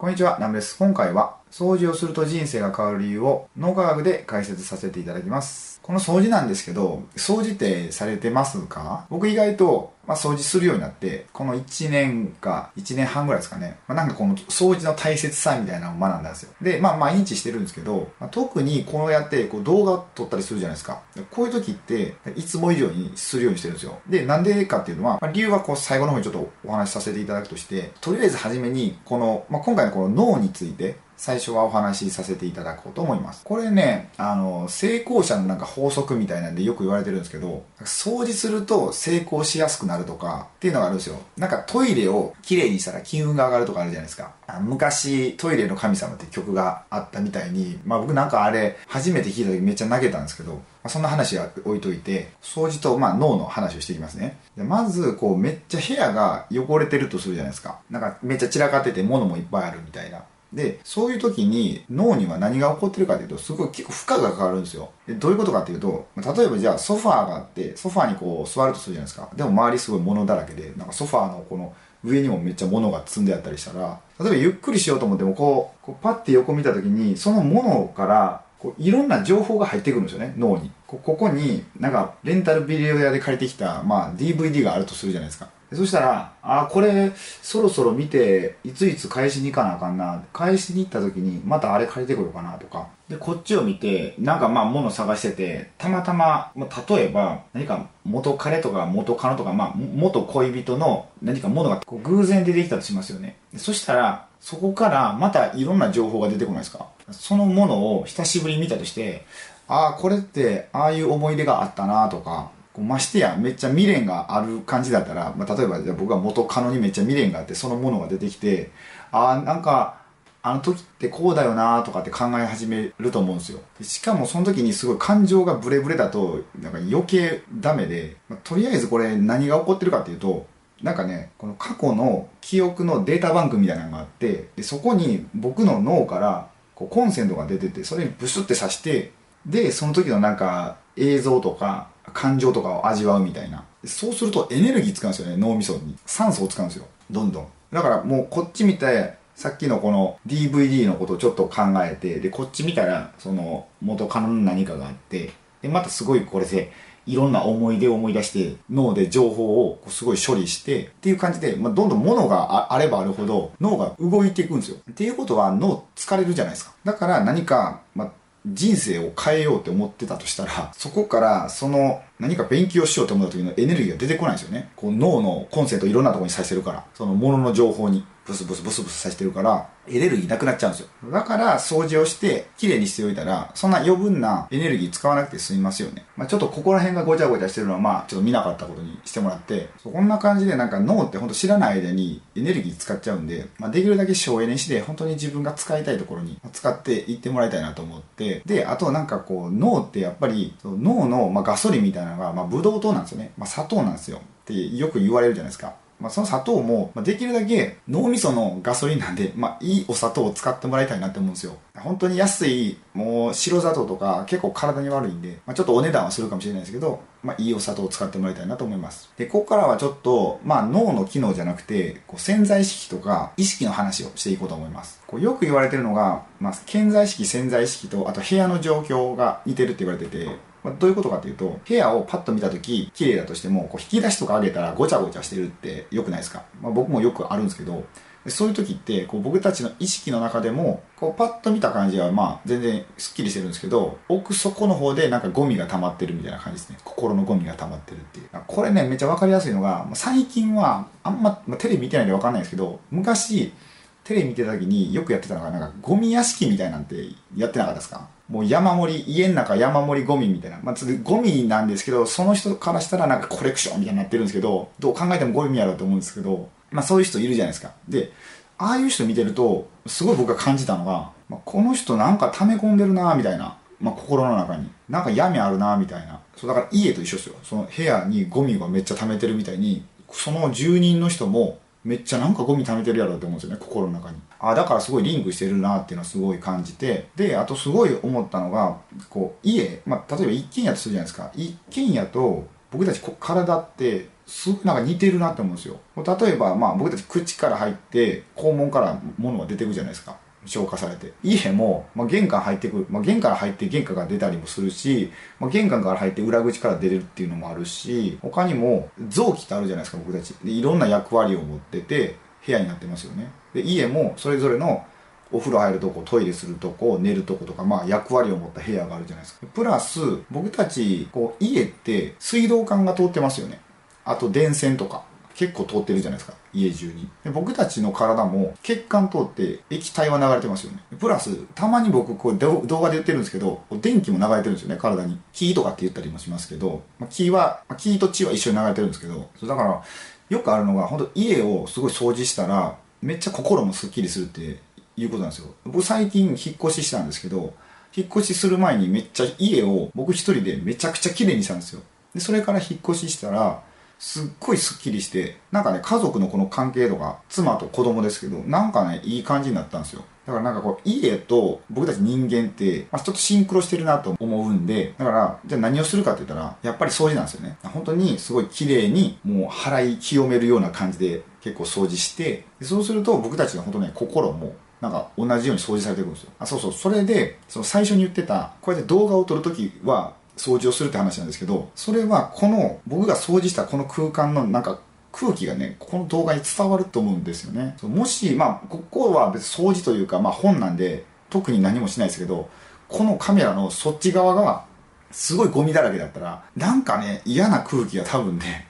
こんにちは、ナムです。今回は、掃除をすると人生が変わる理由を脳科学で解説させていただきます。この掃除なんですけど、掃除ってされてますか？僕意外と、まあ、掃除するようになって、この1年か、1年半ぐらいですかね。まあ、なんかこの掃除の大切さみたいなのを学んだんですよ。で、まあ毎日してるんですけど、まあ、特にこうやってこう動画を撮ったりするじゃないですか。こういう時って、いつも以上にするようにしてるんですよ。で、なんでかっていうのは、まあ、理由はこう最後の方にちょっとお話しさせていただくとして、とりあえず初めに、この、まあ、今回のこの脳について、最初はお話しさせていただこうと思います。これね、あの、成功者のなんか法則みたいなんでよく言われてるんですけど、掃除すると成功しやすくなるとかっていうのがあるんですよ。なんかトイレをきれいにしたら金運が上がるとかあるじゃないですか。昔、トイレの神様って曲があったみたいに、まあ僕なんかあれ、初めて聞いた時めっちゃ投げたんですけど、まあ、そんな話は置いといて、掃除とまあ脳の話をしていきますね。でまず、こうめっちゃ部屋が汚れてるとするじゃないですか。なんかめっちゃ散らかってて物もいっぱいあるみたいな。で、そういう時に脳には何が起こってるかというと、すごい結構負荷がかかるんですよ。で、どういうことかっていうと、例えばじゃあソファーがあって、ソファーにこう座るとするじゃないですか。でも周りすごい物だらけで、なんかソファーのこの上にもめっちゃ物が積んであったりしたら、例えばゆっくりしようと思ってもこう、こうパッて横見た時に、その物からこういろんな情報が入ってくるんですよね、脳に。ここに、なんか、レンタルビデオ屋で借りてきた、まあ、DVD があるとするじゃないですか。そしたら、あ、これ、そろそろ見て、いついつ返しに行かなあかんな。返しに行った時に、またあれ借りてこようかなとか。で、こっちを見て、なんかまあ、物探してて、たまたま、まあ、例えば、何か元彼とか元カノとか、まあ、元恋人の何か物がこう偶然出てきたとしますよね。そしたら、そこからまたいろんな情報が出てこないですかそのものを久しぶりに見たとして、ああ、これってああいう思い出があったなとか、ましてやめっちゃ未練がある感じだったら、まあ、例えばじゃ僕は元カノにめっちゃ未練があってそのものが出てきてああなんかあの時ってこうだよなとかって考え始めると思うんですよ。しかもその時にすごい感情がブレブレだとなんか余計ダメで、まあ、とりあえずこれ何が起こってるかっていうとなんかねこの過去の記憶のデータバンクみたいなのがあってでそこに僕の脳からこうコンセントが出ててそれにブシュって刺してでその時のなんか映像とか感情とかを味わうみたいな。そうするとエネルギー使うんですよね脳みそに。酸素を使うんですよ。どんどん。だからもうこっち見てさっきのこの DVD のことをちょっと考えてでこっち見たらその元カノの何かがあってでまたすごいこれでいろんな思い出を思い出して脳で情報をすごい処理してっていう感じで、まあ、どんどん物があればあるほど脳が動いていくんですよ。っていうことは脳疲れるじゃないですか。だから何か、まあ、人生を変えようって思ってたとしたら、そこからその何か勉強しようと思った時のエネルギーが出てこないんですよね。こう脳のコンセントいろんなとこにさせてるから、そのものの情報に。ブスブスブスブスさせてるから、エネルギーなくなっちゃうんですよ。だから、掃除をして、きれいにしておいたら、そんな余分なエネルギー使わなくて済みますよね。まあちょっとここら辺がごちゃごちゃしてるのは、まあちょっと見なかったことにしてもらって、こんな感じでなんか脳ってほんと知らない間にエネルギー使っちゃうんで、まあできるだけ省エネして、本当に自分が使いたいところに使っていってもらいたいなと思って、で、あとなんかこう、脳ってやっぱり、脳の、ま、ガソリンみたいなのが、まあブドウ糖なんですよね。まあ砂糖なんですよ。ってよく言われるじゃないですか。まあ、その砂糖も、まあ、できるだけ脳みそのガソリンなんで、まあ、いいお砂糖を使ってもらいたいなって思うんですよ。本当に安い、もう白砂糖とか結構体に悪いんで、まあ、ちょっとお値段はするかもしれないですけど、まあ、いいお砂糖を使ってもらいたいなと思います。で、ここからはちょっと、まあ、脳の機能じゃなくて、こう潜在意識とか意識の話をしていこうと思います。こうよく言われてるのが、まあ、潜在意識、潜在意識と、あと部屋の状況が似てるって言われてて、まあ、どういうことかというと、部屋をパッと見たとき、綺麗だとしても、こう引き出しとか上げたらごちゃごちゃしてるって良くないですか、まあ、僕もよくあるんですけど、そういう時って、こう僕たちの意識の中でも、こうパッと見た感じはまあ全然スッキリしてるんですけど、奥底の方でなんかゴミが溜まってるみたいな感じですね。心のゴミが溜まってるっていう。これね、めっちゃわかりやすいのが、最近はあんま、まあ、テレビ見てないんでわかんないですけど、昔、テレビ見てた時によくやってたのが、なんかゴミ屋敷みたいなんてやってなかったですか？もう山盛り、家の中山盛りゴミみたいな。まあ、ゴミなんですけど、その人からしたらなんかコレクションみたいになってるんですけど、どう考えてもゴミやろうと思うんですけど、まあそういう人いるじゃないですか。で、ああいう人見てると、すごい僕が感じたのが、まあ、この人なんか溜め込んでるなみたいな。まあ心の中に。なんか闇あるなみたいな。そうだから家と一緒ですよ。その部屋にゴミがめっちゃ溜めてるみたいに、その住人の人もめっちゃなんかゴミ溜めてるやろって思うんですよね、心の中に。あだからすごいリンクしてるなっていうのはすごい感じて、で、あとすごい思ったのが、こう、家、まあ、例えば一軒家とするじゃないですか。一軒家と、僕たち体って、すごいなんか似てるなって思うんですよ例えばまあ僕たち口から入って肛門から物が出てくじゃないですか消化されて。家も、まあ、玄関入ってくる、まあ、玄関入って玄関から出たりもするし、まあ、玄関から入って裏口から出れるっていうのもあるし他にも臓器ってあるじゃないですか僕たち。でいろんな役割を持ってて部屋になってますよね。で家もそれぞれのお風呂入るとこトイレするとこ寝るとことかまあ役割を持った部屋があるじゃないですか。プラス僕たちこう家って水道管が通ってますよね。あと電線とか。結構通ってるじゃないですか。家中に。で僕たちの体も血管通って液体は流れてますよね。プラスたまに僕こう動画で言ってるんですけど電気も流れてるんですよね体に。気とかって言ったりもしますけど、まあ、気は気と血は一緒に流れてるんですけどだからよくあるのが本当家をすごい掃除したらめっちゃ心もすっきりするっていうことなんですよ。僕最近引っ越ししたんですけど引っ越しする前にめっちゃ家を僕一人でめちゃくちゃ綺麗にしたんですよ。でそれから引っ越ししたらすっごいスッキリしてなんかね家族のこの関係度が妻と子供ですけどなんかねいい感じになったんですよ。だからなんかこう家と僕たち人間って、まあ、ちょっとシンクロしてるなと思うんでだからじゃあ何をするかって言ったらやっぱり掃除なんですよね。本当にすごい綺麗にもう払い清めるような感じで結構掃除してそうすると僕たちの本当ね心もなんか同じように掃除されていくんですよ。あそうそう。それでその最初に言ってたこうやって動画を撮るときは掃除をするって話なんですけどそれはこの僕が掃除したこの空間のなんか空気がねこの動画に伝わると思うんですよね。もしまあここは別に掃除というかまあ本なんで特に何もしないですけどこのカメラのそっち側がすごいゴミだらけだったらなんかね嫌な空気が多分ね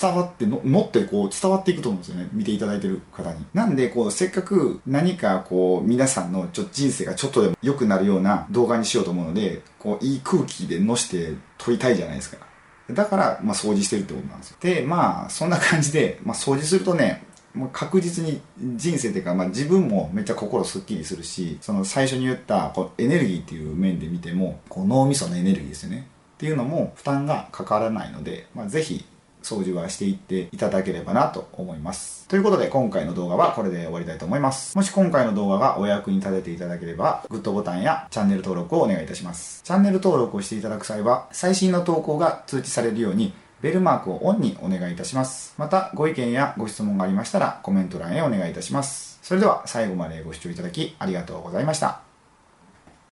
伝わっての乗ってこう伝わっていくと思うんですよね。見ていただいてる方に。なんでこうせっかく何かこう皆さんのちょ人生がちょっとでも良くなるような動画にしようと思うのでこういい空気で乗して撮りたいじゃないですか。だから、まあ、掃除してるってことなんですよ。でまあそんな感じで、まあ、掃除するとねもう確実に人生っていうか、まあ、自分もめっちゃ心すっきりするしその最初に言ったこうエネルギーっていう面で見てもこう脳みそのエネルギーですよね。っていうのも負担がかからないので、まあ、ぜひ掃除はしていっていただければなと思います。ということで今回の動画はこれで終わりたいと思います。もし今回の動画がお役に立てていただければ、グッドボタンやチャンネル登録をお願いいたします。チャンネル登録をしていただく際は、最新の投稿が通知されるように、ベルマークをオンにお願いいたします。また、ご意見やご質問がありましたら、コメント欄へお願いいたします。それでは最後までご視聴いただきありがとうございました。